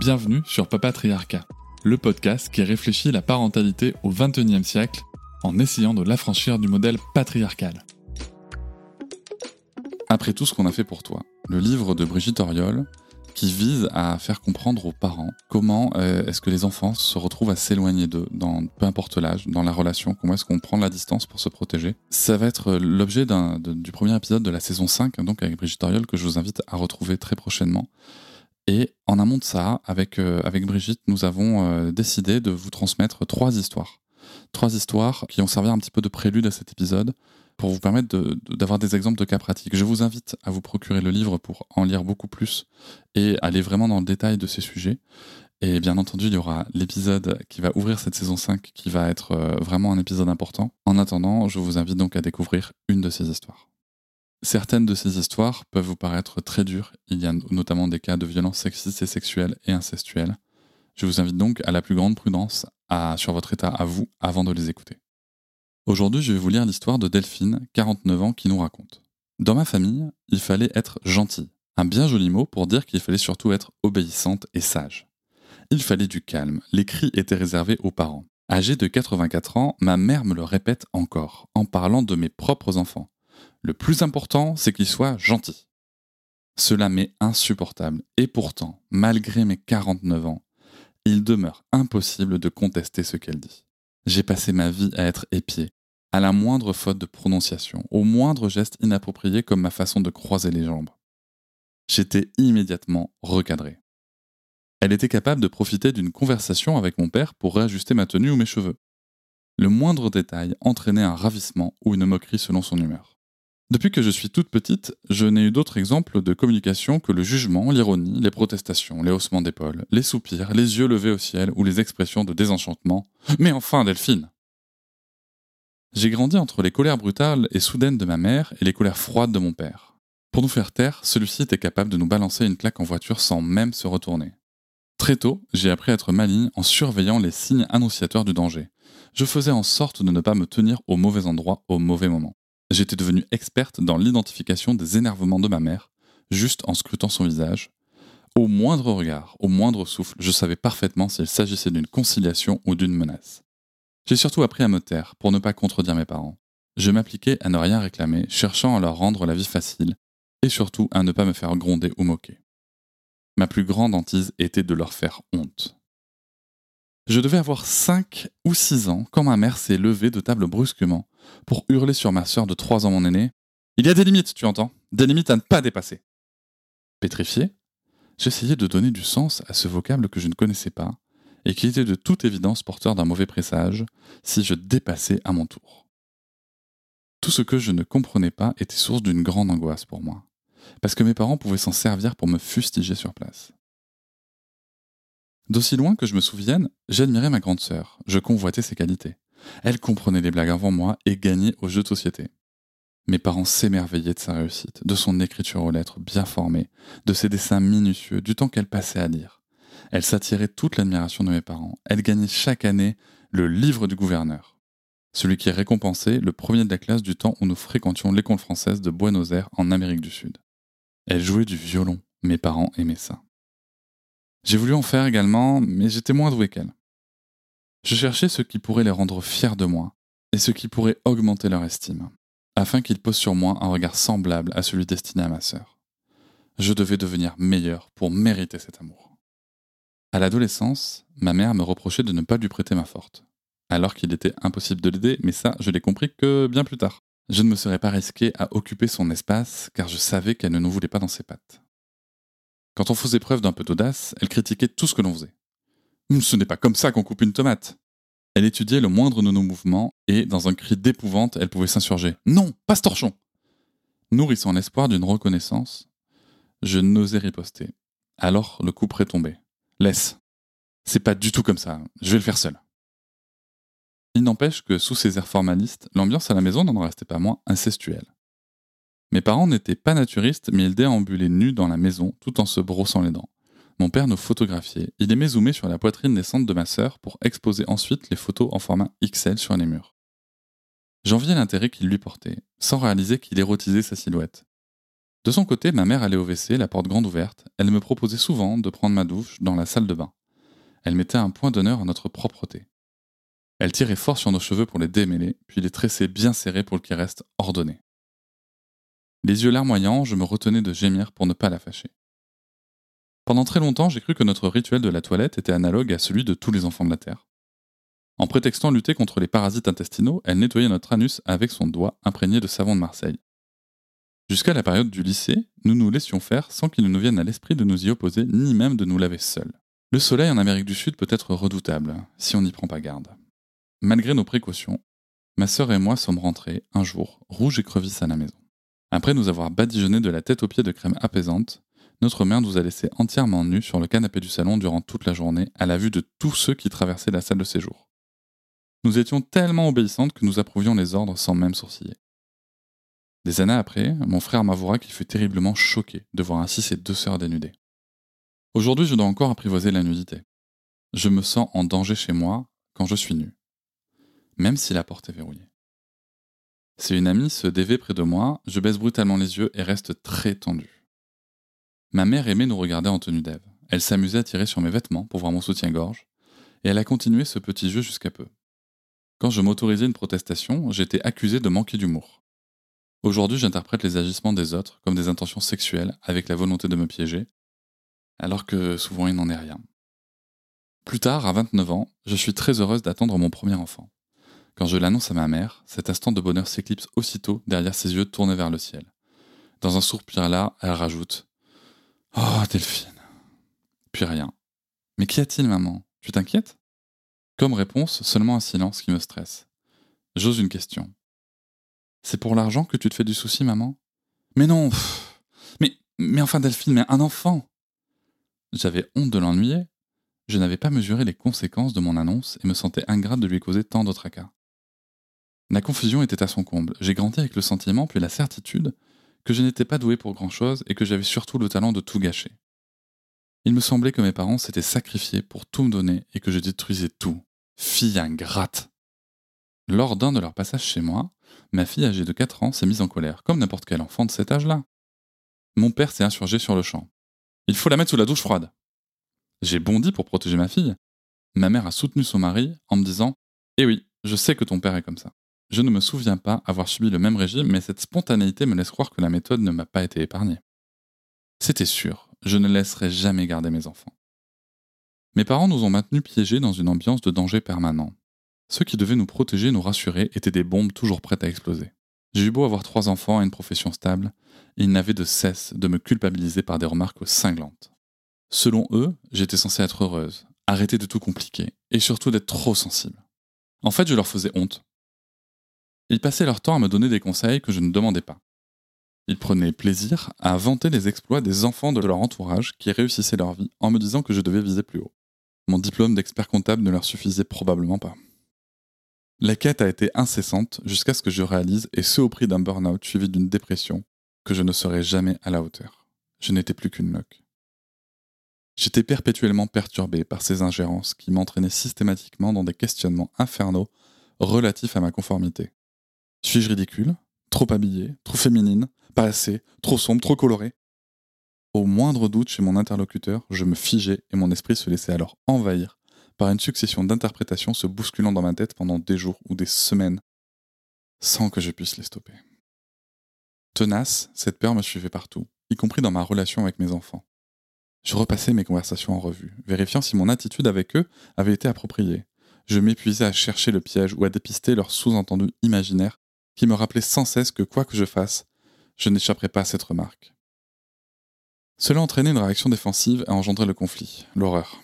Bienvenue sur Papatriarcat, le podcast qui réfléchit la parentalité au XXIe siècle en essayant de l'affranchir du modèle patriarcal. Après tout ce qu'on a fait pour toi, le livre de Brigitte Oriol qui vise à faire comprendre aux parents comment euh, est-ce que les enfants se retrouvent à s'éloigner d'eux, dans peu importe l'âge, dans la relation, comment est-ce qu'on prend la distance pour se protéger. Ça va être l'objet du premier épisode de la saison 5, donc avec Brigitte Oriol, que je vous invite à retrouver très prochainement. Et en amont de ça, avec, euh, Brigitte, nous avons euh, décidé de vous transmettre trois histoires. Trois histoires qui ont servi un petit peu de prélude à cet épisode pour vous permettre d'avoir des exemples de cas pratiques. Je vous invite à vous procurer le livre pour en lire beaucoup plus et aller vraiment dans le détail de ces sujets. Et bien entendu, il y aura l'épisode qui va ouvrir cette saison 5 qui va être euh, vraiment un épisode important. En attendant, je vous invite donc à découvrir une de ces histoires. Certaines de ces histoires peuvent vous paraître très dures. Il y a notamment des cas de violences sexistes et sexuelles et incestuelles. Je vous invite donc à la plus grande prudence sur votre état à vous avant de les écouter. Aujourd'hui, je vais vous lire l'histoire de Delphine, 49 ans, qui nous raconte. Dans ma famille, il fallait être gentil. Un bien joli mot pour dire qu'il fallait surtout être obéissante et sage. Il fallait du calme, les cris étaient réservés aux parents. Âgée de 84 ans, ma mère me le répète encore, en parlant de mes propres enfants. Le plus important, c'est qu'il soit gentil. Cela m'est insupportable, et pourtant, malgré mes 49 ans, il demeure impossible de contester ce qu'elle dit. J'ai passé ma vie à être épié, à la moindre faute de prononciation, au moindre geste inapproprié comme ma façon de croiser les jambes. J'étais immédiatement recadré. Elle était capable de profiter d'une conversation avec mon père pour réajuster ma tenue ou mes cheveux. Le moindre détail entraînait un ravissement ou une moquerie selon son humeur. Depuis que je suis toute petite, je n'ai eu d'autres exemples de communication que le jugement, l'ironie, les protestations, les haussements d'épaules, les soupirs, les yeux levés au ciel ou les expressions de désenchantement. Mais enfin, Delphine J'ai grandi entre les colères brutales et soudaines de ma mère et les colères froides de mon père. Pour nous faire taire, celui-ci était capable de nous balancer une claque en voiture sans même se retourner. Très tôt, j'ai appris à être maligne en surveillant les signes annonciateurs du danger. Je faisais en sorte de ne pas me tenir au mauvais endroit au mauvais moment. J'étais devenue experte dans l'identification des énervements de ma mère, juste en scrutant son visage. Au moindre regard, au moindre souffle, je savais parfaitement s'il s'agissait d'une conciliation ou d'une menace. J'ai surtout appris à me taire pour ne pas contredire mes parents. Je m'appliquais à ne rien réclamer, cherchant à leur rendre la vie facile, et surtout à ne pas me faire gronder ou moquer. Ma plus grande hantise était de leur faire honte. Je devais avoir 5 ou 6 ans quand ma mère s'est levée de table brusquement pour hurler sur ma sœur de 3 ans mon aîné. Il y a des limites, tu entends Des limites à ne pas dépasser. Pétrifié, j'essayais de donner du sens à ce vocable que je ne connaissais pas et qui était de toute évidence porteur d'un mauvais présage si je dépassais à mon tour. Tout ce que je ne comprenais pas était source d'une grande angoisse pour moi, parce que mes parents pouvaient s'en servir pour me fustiger sur place. D'aussi loin que je me souvienne, j'admirais ma grande sœur, je convoitais ses qualités. Elle comprenait les blagues avant moi et gagnait aux jeux de société. Mes parents s'émerveillaient de sa réussite, de son écriture aux lettres bien formée, de ses dessins minutieux, du temps qu'elle passait à lire. Elle s'attirait toute l'admiration de mes parents. Elle gagnait chaque année le livre du gouverneur, celui qui est récompensé le premier de la classe du temps où nous fréquentions l'école française de Buenos Aires en Amérique du Sud. Elle jouait du violon. Mes parents aimaient ça. J'ai voulu en faire également, mais j'étais moins doué qu'elle. Je cherchais ce qui pourrait les rendre fiers de moi, et ce qui pourrait augmenter leur estime, afin qu'ils posent sur moi un regard semblable à celui destiné à ma sœur. Je devais devenir meilleur pour mériter cet amour. À l'adolescence, ma mère me reprochait de ne pas lui prêter ma forte, alors qu'il était impossible de l'aider, mais ça, je l'ai compris que bien plus tard. Je ne me serais pas risqué à occuper son espace, car je savais qu'elle ne nous voulait pas dans ses pattes. Quand on faisait preuve d'un peu d'audace, elle critiquait tout ce que l'on faisait. Ce n'est pas comme ça qu'on coupe une tomate. Elle étudiait le moindre de nos mouvements et, dans un cri d'épouvante, elle pouvait s'insurger. Non, pas ce torchon Nourrissant l'espoir d'une reconnaissance, Je n'osais riposter. Alors le coup tombé. Laisse. C'est pas du tout comme ça. Je vais le faire seul. Il n'empêche que sous ces airs formalistes, l'ambiance à la maison n'en restait pas moins incestuelle. Mes parents n'étaient pas naturistes, mais ils déambulaient nus dans la maison tout en se brossant les dents. Mon père nous photographiait. Il aimait zoomer sur la poitrine naissante de ma sœur pour exposer ensuite les photos en format XL sur les murs. J'enviais l'intérêt qu'il lui portait, sans réaliser qu'il érotisait sa silhouette. De son côté, ma mère allait au WC, la porte grande ouverte. Elle me proposait souvent de prendre ma douche dans la salle de bain. Elle mettait un point d'honneur à notre propreté. Elle tirait fort sur nos cheveux pour les démêler, puis les tressait bien serrés pour qu'ils restent ordonnés. Les yeux larmoyants, je me retenais de gémir pour ne pas la fâcher. Pendant très longtemps, j'ai cru que notre rituel de la toilette était analogue à celui de tous les enfants de la Terre. En prétextant lutter contre les parasites intestinaux, elle nettoyait notre anus avec son doigt imprégné de savon de Marseille. Jusqu'à la période du lycée, nous nous laissions faire sans qu'il ne nous vienne à l'esprit de nous y opposer, ni même de nous laver seuls. Le soleil en Amérique du Sud peut être redoutable, si on n'y prend pas garde. Malgré nos précautions, ma sœur et moi sommes rentrés, un jour, rouges et crevisses à la maison. Après nous avoir badigeonné de la tête aux pieds de crème apaisante, notre mère nous a laissés entièrement nus sur le canapé du salon durant toute la journée, à la vue de tous ceux qui traversaient la salle de séjour. Nous étions tellement obéissantes que nous approuvions les ordres sans même sourciller. Des années après, mon frère m'avouera qu'il fut terriblement choqué de voir ainsi ses deux sœurs dénudées. Aujourd'hui, je dois encore apprivoiser la nudité. Je me sens en danger chez moi quand je suis nu, même si la porte est verrouillée. Si une amie se dévait près de moi, je baisse brutalement les yeux et reste très tendu. Ma mère aimait nous regarder en tenue d'Ève. Elle s'amusait à tirer sur mes vêtements pour voir mon soutien-gorge, et elle a continué ce petit jeu jusqu'à peu. Quand je m'autorisais une protestation, j'étais accusé de manquer d'humour. Aujourd'hui, j'interprète les agissements des autres comme des intentions sexuelles avec la volonté de me piéger, alors que souvent il n'en est rien. Plus tard, à 29 ans, je suis très heureuse d'attendre mon premier enfant. Quand je l'annonce à ma mère, cet instant de bonheur s'éclipse aussitôt derrière ses yeux tournés vers le ciel. Dans un soupir là, elle rajoute Oh, Delphine. Puis rien. Mais qu'y a-t-il, maman? Tu t'inquiètes? Comme réponse, seulement un silence qui me stresse. J'ose une question. C'est pour l'argent que tu te fais du souci, maman? Mais non Mais, mais enfin, Delphine, mais un enfant J'avais honte de l'ennuyer. Je n'avais pas mesuré les conséquences de mon annonce et me sentais ingrate de lui causer tant d'autres tracas. La confusion était à son comble. J'ai grandi avec le sentiment, puis la certitude, que je n'étais pas doué pour grand-chose et que j'avais surtout le talent de tout gâcher. Il me semblait que mes parents s'étaient sacrifiés pour tout me donner et que je détruisais tout, Fille ingrate. Lors d'un de leurs passages chez moi, ma fille âgée de 4 ans s'est mise en colère, comme n'importe quel enfant de cet âge-là. Mon père s'est insurgé sur le champ. Il faut la mettre sous la douche froide. J'ai bondi pour protéger ma fille. Ma mère a soutenu son mari en me disant Eh oui, je sais que ton père est comme ça. Je ne me souviens pas avoir subi le même régime, mais cette spontanéité me laisse croire que la méthode ne m'a pas été épargnée. C'était sûr, je ne laisserai jamais garder mes enfants. Mes parents nous ont maintenus piégés dans une ambiance de danger permanent. Ceux qui devaient nous protéger et nous rassurer étaient des bombes toujours prêtes à exploser. J'ai eu beau avoir trois enfants et une profession stable, ils n'avaient de cesse de me culpabiliser par des remarques cinglantes. Selon eux, j'étais censée être heureuse, arrêter de tout compliquer, et surtout d'être trop sensible. En fait, je leur faisais honte. Ils passaient leur temps à me donner des conseils que je ne demandais pas. Ils prenaient plaisir à vanter les exploits des enfants de leur entourage qui réussissaient leur vie en me disant que je devais viser plus haut. Mon diplôme d'expert comptable ne leur suffisait probablement pas. La quête a été incessante jusqu'à ce que je réalise, et ce au prix d'un burn-out suivi d'une dépression, que je ne serais jamais à la hauteur. Je n'étais plus qu'une loque. J'étais perpétuellement perturbé par ces ingérences qui m'entraînaient systématiquement dans des questionnements infernaux relatifs à ma conformité. Suis-je ridicule Trop habillée Trop féminine Pas assez Trop sombre Trop colorée au moindre doute chez mon interlocuteur, je me figeais et mon esprit se laissait alors envahir par une succession d'interprétations se bousculant dans ma tête pendant des jours ou des semaines, sans que je puisse les stopper. Tenace, cette peur me suivait partout, y compris dans ma relation avec mes enfants. Je repassais mes conversations en revue, vérifiant si mon attitude avec eux avait été appropriée. Je m'épuisais à chercher le piège ou à dépister leurs sous-entendus imaginaires qui me rappelaient sans cesse que quoi que je fasse, je n'échapperais pas à cette remarque. Cela entraînait une réaction défensive et engendrait le conflit, l'horreur.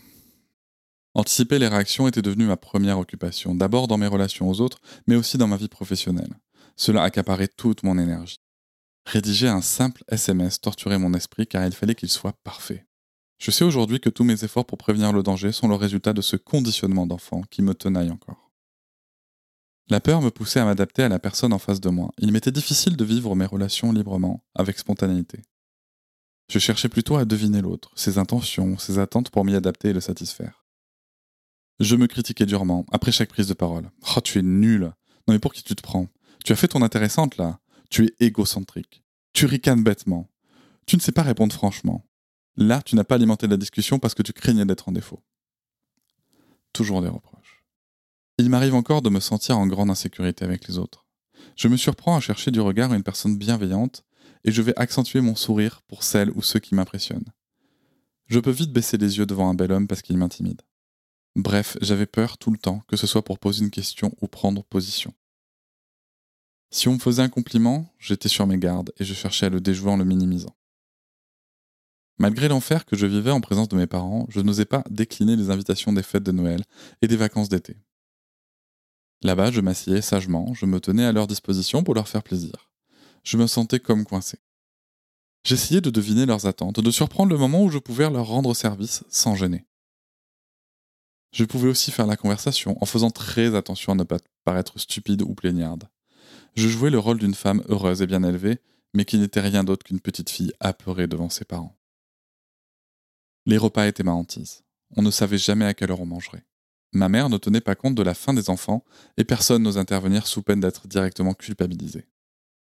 Anticiper les réactions était devenu ma première occupation, d'abord dans mes relations aux autres, mais aussi dans ma vie professionnelle. Cela accaparait toute mon énergie. Rédiger un simple SMS torturait mon esprit car il fallait qu'il soit parfait. Je sais aujourd'hui que tous mes efforts pour prévenir le danger sont le résultat de ce conditionnement d'enfant qui me tenaille encore. La peur me poussait à m'adapter à la personne en face de moi. Il m'était difficile de vivre mes relations librement, avec spontanéité. Je cherchais plutôt à deviner l'autre, ses intentions, ses attentes pour m'y adapter et le satisfaire. Je me critiquais durement, après chaque prise de parole. Oh, tu es nul. Non mais pour qui tu te prends? Tu as fait ton intéressante là. Tu es égocentrique. Tu ricanes bêtement. Tu ne sais pas répondre franchement. Là, tu n'as pas alimenté la discussion parce que tu craignais d'être en défaut. Toujours des reproches. Il m'arrive encore de me sentir en grande insécurité avec les autres. Je me surprends à chercher du regard une personne bienveillante et je vais accentuer mon sourire pour celle ou ceux qui m'impressionnent. Je peux vite baisser les yeux devant un bel homme parce qu'il m'intimide. Bref, j'avais peur tout le temps, que ce soit pour poser une question ou prendre position. Si on me faisait un compliment, j'étais sur mes gardes et je cherchais à le déjouer en le minimisant. Malgré l'enfer que je vivais en présence de mes parents, je n'osais pas décliner les invitations des fêtes de Noël et des vacances d'été. Là-bas, je m'asseyais sagement, je me tenais à leur disposition pour leur faire plaisir. Je me sentais comme coincé. J'essayais de deviner leurs attentes, de surprendre le moment où je pouvais leur rendre service sans gêner. Je pouvais aussi faire la conversation en faisant très attention à ne pas paraître stupide ou plaignarde. Je jouais le rôle d'une femme heureuse et bien élevée, mais qui n'était rien d'autre qu'une petite fille apeurée devant ses parents. Les repas étaient ma hantise. On ne savait jamais à quelle heure on mangerait. Ma mère ne tenait pas compte de la faim des enfants et personne n'ose intervenir sous peine d'être directement culpabilisé.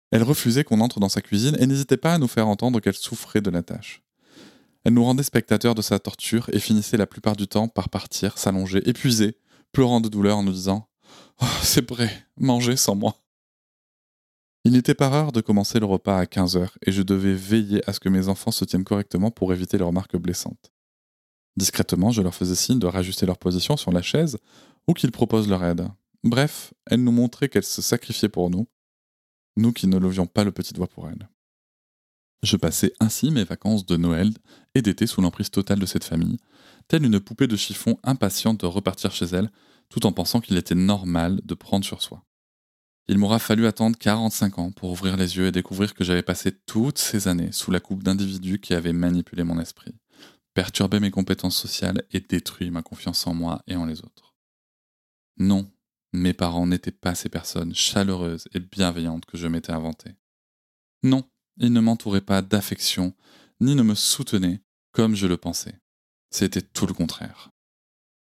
Elle refusait qu'on entre dans sa cuisine et n'hésitait pas à nous faire entendre qu'elle souffrait de la tâche. Elle nous rendait spectateurs de sa torture et finissait la plupart du temps par partir, s'allonger, épuisée, pleurant de douleur en nous disant oh, C'est prêt, mangez sans moi. Il n'était pas rare de commencer le repas à 15 heures et je devais veiller à ce que mes enfants se tiennent correctement pour éviter les remarques blessantes. Discrètement, je leur faisais signe de rajuster leur position sur la chaise ou qu'ils proposent leur aide. Bref, elle nous montrait qu'elle se sacrifiait pour nous, nous qui ne levions pas le petit doigt pour elle. Je passais ainsi mes vacances de Noël et d'été sous l'emprise totale de cette famille, telle une poupée de chiffon impatiente de repartir chez elle, tout en pensant qu'il était normal de prendre sur soi. Il m'aura fallu attendre 45 ans pour ouvrir les yeux et découvrir que j'avais passé toutes ces années sous la coupe d'individus qui avaient manipulé mon esprit, perturbé mes compétences sociales et détruit ma confiance en moi et en les autres. Non, mes parents n'étaient pas ces personnes chaleureuses et bienveillantes que je m'étais inventées. Non, ils ne m'entouraient pas d'affection, ni ne me soutenaient comme je le pensais. C'était tout le contraire.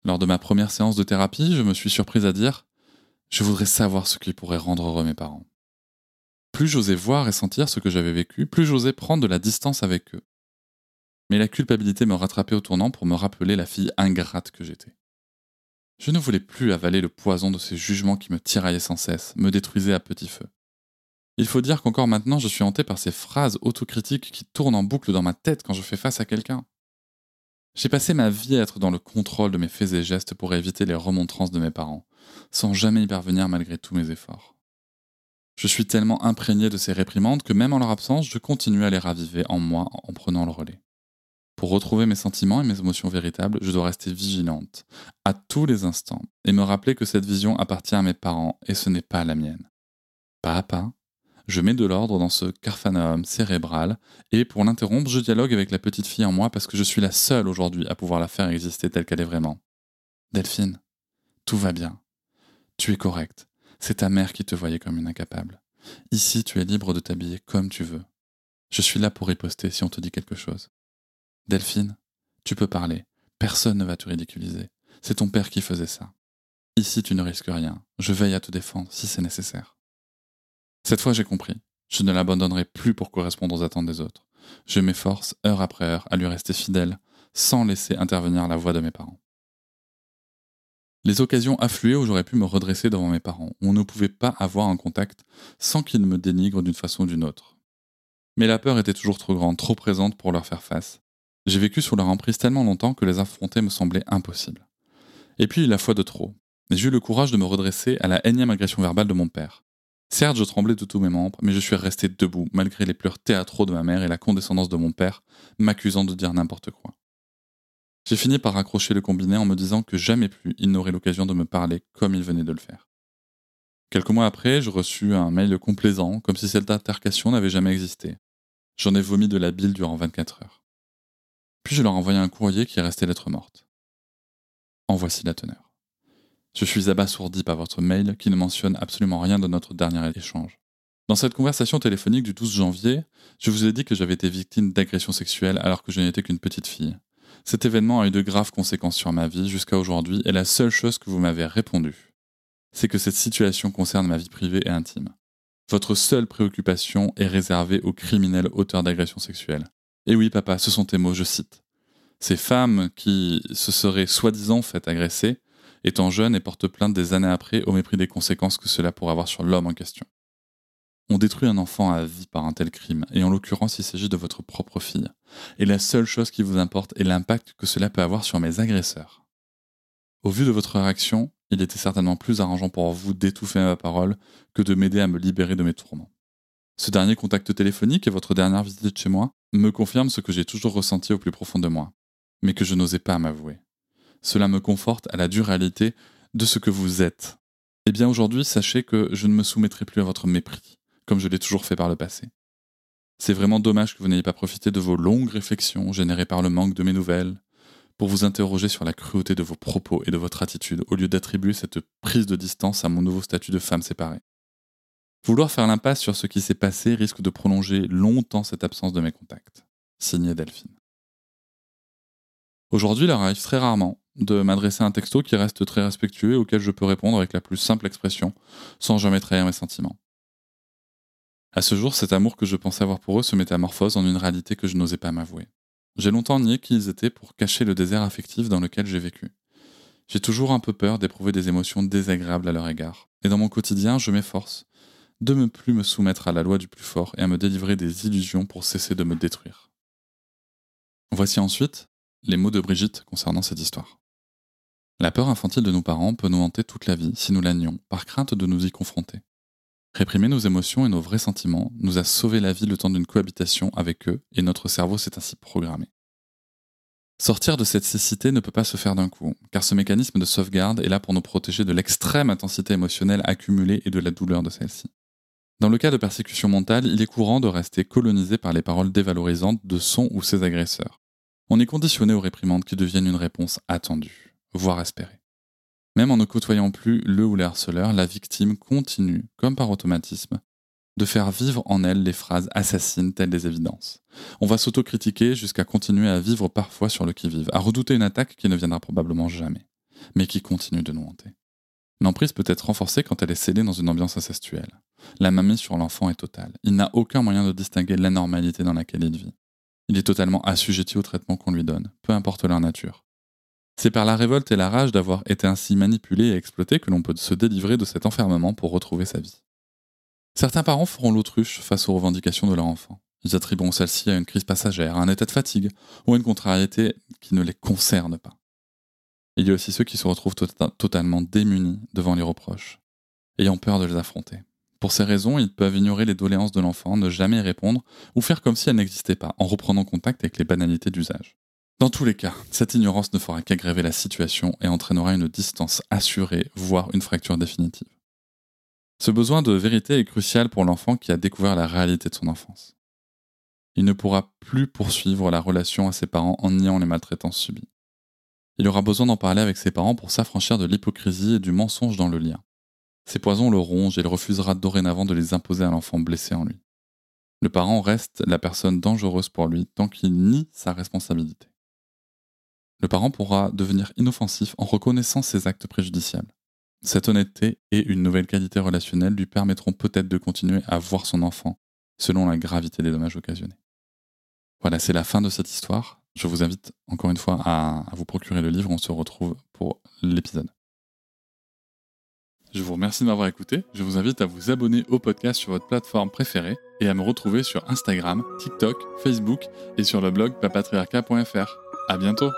Lors de ma première séance de thérapie, je me suis surprise à dire je voudrais savoir ce qui pourrait rendre heureux mes parents. Plus j'osais voir et sentir ce que j'avais vécu, plus j'osais prendre de la distance avec eux. Mais la culpabilité me rattrapait au tournant pour me rappeler la fille ingrate que j'étais. Je ne voulais plus avaler le poison de ces jugements qui me tiraillaient sans cesse, me détruisaient à petit feu. Il faut dire qu'encore maintenant je suis hanté par ces phrases autocritiques qui tournent en boucle dans ma tête quand je fais face à quelqu'un. J'ai passé ma vie à être dans le contrôle de mes faits et gestes pour éviter les remontrances de mes parents, sans jamais y parvenir malgré tous mes efforts. Je suis tellement imprégné de ces réprimandes que même en leur absence, je continue à les raviver en moi en prenant le relais. Pour retrouver mes sentiments et mes émotions véritables, je dois rester vigilante, à tous les instants, et me rappeler que cette vision appartient à mes parents et ce n'est pas la mienne. Pas à pas, je mets de l'ordre dans ce carphanum cérébral, et pour l'interrompre, je dialogue avec la petite fille en moi parce que je suis la seule aujourd'hui à pouvoir la faire exister telle qu'elle est vraiment. Delphine, tout va bien. Tu es correcte. C'est ta mère qui te voyait comme une incapable. Ici, tu es libre de t'habiller comme tu veux. Je suis là pour riposter si on te dit quelque chose. Delphine, tu peux parler. Personne ne va te ridiculiser. C'est ton père qui faisait ça. Ici, tu ne risques rien. Je veille à te défendre si c'est nécessaire. Cette fois, j'ai compris. Je ne l'abandonnerai plus pour correspondre aux attentes des autres. Je m'efforce, heure après heure, à lui rester fidèle, sans laisser intervenir la voix de mes parents. Les occasions affluaient où j'aurais pu me redresser devant mes parents, où on ne pouvait pas avoir un contact sans qu'ils me dénigrent d'une façon ou d'une autre. Mais la peur était toujours trop grande, trop présente pour leur faire face. J'ai vécu sous leur emprise tellement longtemps que les affronter me semblait impossible. Et puis la foi de trop. J'ai eu le courage de me redresser à la énième agression verbale de mon père. Certes, je tremblais de tous mes membres, mais je suis resté debout, malgré les pleurs théâtraux de ma mère et la condescendance de mon père, m'accusant de dire n'importe quoi. J'ai fini par raccrocher le combiné en me disant que jamais plus il n'aurait l'occasion de me parler comme il venait de le faire. Quelques mois après, je reçus un mail complaisant, comme si cette altercation n'avait jamais existé. J'en ai vomi de la bile durant 24 heures. Puis je leur envoyé un courrier qui est resté lettre morte. En voici la teneur. Je suis abasourdi par votre mail qui ne mentionne absolument rien de notre dernier échange. Dans cette conversation téléphonique du 12 janvier, je vous ai dit que j'avais été victime d'agression sexuelle alors que je n'étais qu'une petite fille. Cet événement a eu de graves conséquences sur ma vie jusqu'à aujourd'hui et la seule chose que vous m'avez répondu, c'est que cette situation concerne ma vie privée et intime. Votre seule préoccupation est réservée aux criminels auteurs d'agression sexuelle. Et oui, papa, ce sont tes mots, je cite. Ces femmes qui se seraient soi-disant faites agresser, étant jeunes et portent plainte des années après au mépris des conséquences que cela pourrait avoir sur l'homme en question. On détruit un enfant à vie par un tel crime, et en l'occurrence il s'agit de votre propre fille. Et la seule chose qui vous importe est l'impact que cela peut avoir sur mes agresseurs. Au vu de votre réaction, il était certainement plus arrangeant pour vous d'étouffer ma parole que de m'aider à me libérer de mes tourments. Ce dernier contact téléphonique et votre dernière visite chez moi me confirment ce que j'ai toujours ressenti au plus profond de moi, mais que je n'osais pas m'avouer. Cela me conforte à la dure réalité de ce que vous êtes. Eh bien aujourd'hui, sachez que je ne me soumettrai plus à votre mépris, comme je l'ai toujours fait par le passé. C'est vraiment dommage que vous n'ayez pas profité de vos longues réflexions générées par le manque de mes nouvelles, pour vous interroger sur la cruauté de vos propos et de votre attitude, au lieu d'attribuer cette prise de distance à mon nouveau statut de femme séparée. Vouloir faire l'impasse sur ce qui s'est passé risque de prolonger longtemps cette absence de mes contacts. Signé Delphine. Aujourd'hui, il arrive très rarement de m'adresser un texto qui reste très respectueux et auquel je peux répondre avec la plus simple expression, sans jamais trahir mes sentiments. À ce jour, cet amour que je pensais avoir pour eux se métamorphose en une réalité que je n'osais pas m'avouer. J'ai longtemps nié qui ils étaient pour cacher le désert affectif dans lequel j'ai vécu. J'ai toujours un peu peur d'éprouver des émotions désagréables à leur égard. Et dans mon quotidien, je m'efforce de ne plus me soumettre à la loi du plus fort et à me délivrer des illusions pour cesser de me détruire. Voici ensuite les mots de Brigitte concernant cette histoire. La peur infantile de nos parents peut nous hanter toute la vie si nous la nions, par crainte de nous y confronter. Réprimer nos émotions et nos vrais sentiments nous a sauvé la vie le temps d'une cohabitation avec eux et notre cerveau s'est ainsi programmé. Sortir de cette cécité ne peut pas se faire d'un coup, car ce mécanisme de sauvegarde est là pour nous protéger de l'extrême intensité émotionnelle accumulée et de la douleur de celle-ci. Dans le cas de persécution mentale, il est courant de rester colonisé par les paroles dévalorisantes de son ou ses agresseurs. On est conditionné aux réprimandes qui deviennent une réponse attendue, voire espérée. Même en ne côtoyant plus le ou les harceleurs, la victime continue, comme par automatisme, de faire vivre en elle les phrases assassines telles des évidences. On va s'autocritiquer jusqu'à continuer à vivre parfois sur le qui-vive, à redouter une attaque qui ne viendra probablement jamais, mais qui continue de nous hanter. L'emprise peut être renforcée quand elle est scellée dans une ambiance incestuelle. La mamie sur l'enfant est totale. Il n'a aucun moyen de distinguer l'anormalité dans laquelle il vit. Il est totalement assujetti au traitement qu'on lui donne, peu importe leur nature. C'est par la révolte et la rage d'avoir été ainsi manipulé et exploité que l'on peut se délivrer de cet enfermement pour retrouver sa vie. Certains parents feront l'autruche face aux revendications de leur enfant. Ils attribueront celle-ci à une crise passagère, à un état de fatigue ou à une contrariété qui ne les concerne pas. Il y a aussi ceux qui se retrouvent tota-, totalement démunis devant les reproches, ayant peur de les affronter. Pour ces raisons, ils peuvent ignorer les doléances de l'enfant, ne jamais répondre ou faire comme si elles n'existaient pas, en reprenant contact avec les banalités d'usage. Dans tous les cas, cette ignorance ne fera qu'aggraver la situation et entraînera une distance assurée, voire une fracture définitive. Ce besoin de vérité est crucial pour l'enfant qui a découvert la réalité de son enfance. Il ne pourra plus poursuivre la relation à ses parents en niant les maltraitances subies. Il aura besoin d'en parler avec ses parents pour s'affranchir de l'hypocrisie et du mensonge dans le lien. Ces poisons le rongent et il refusera dorénavant de les imposer à l'enfant blessé en lui. Le parent reste la personne dangereuse pour lui tant qu'il nie sa responsabilité. Le parent pourra devenir inoffensif en reconnaissant ses actes préjudiciables. Cette honnêteté et une nouvelle qualité relationnelle lui permettront peut-être de continuer à voir son enfant selon la gravité des dommages occasionnés. Voilà, c'est la fin de cette histoire. Je vous invite encore une fois à, vous procurer le livre. On se retrouve pour l'épisode. Je vous remercie de m'avoir écouté. Je vous invite à vous abonner au podcast sur votre plateforme préférée et à me retrouver sur Instagram, TikTok, Facebook et sur le blog papatriarca.fr. À bientôt!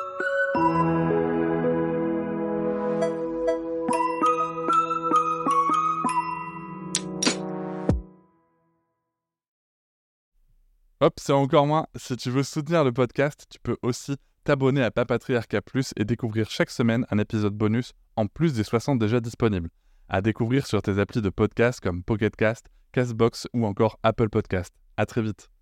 Hop, c'est encore moins. Si tu veux soutenir le podcast, tu peux aussi t'abonner à Papatriarca Plus et découvrir chaque semaine un épisode bonus en plus des 60 déjà disponibles. À découvrir sur tes applis de podcast comme Pocketcast, Castbox ou encore Apple Podcast. À très vite.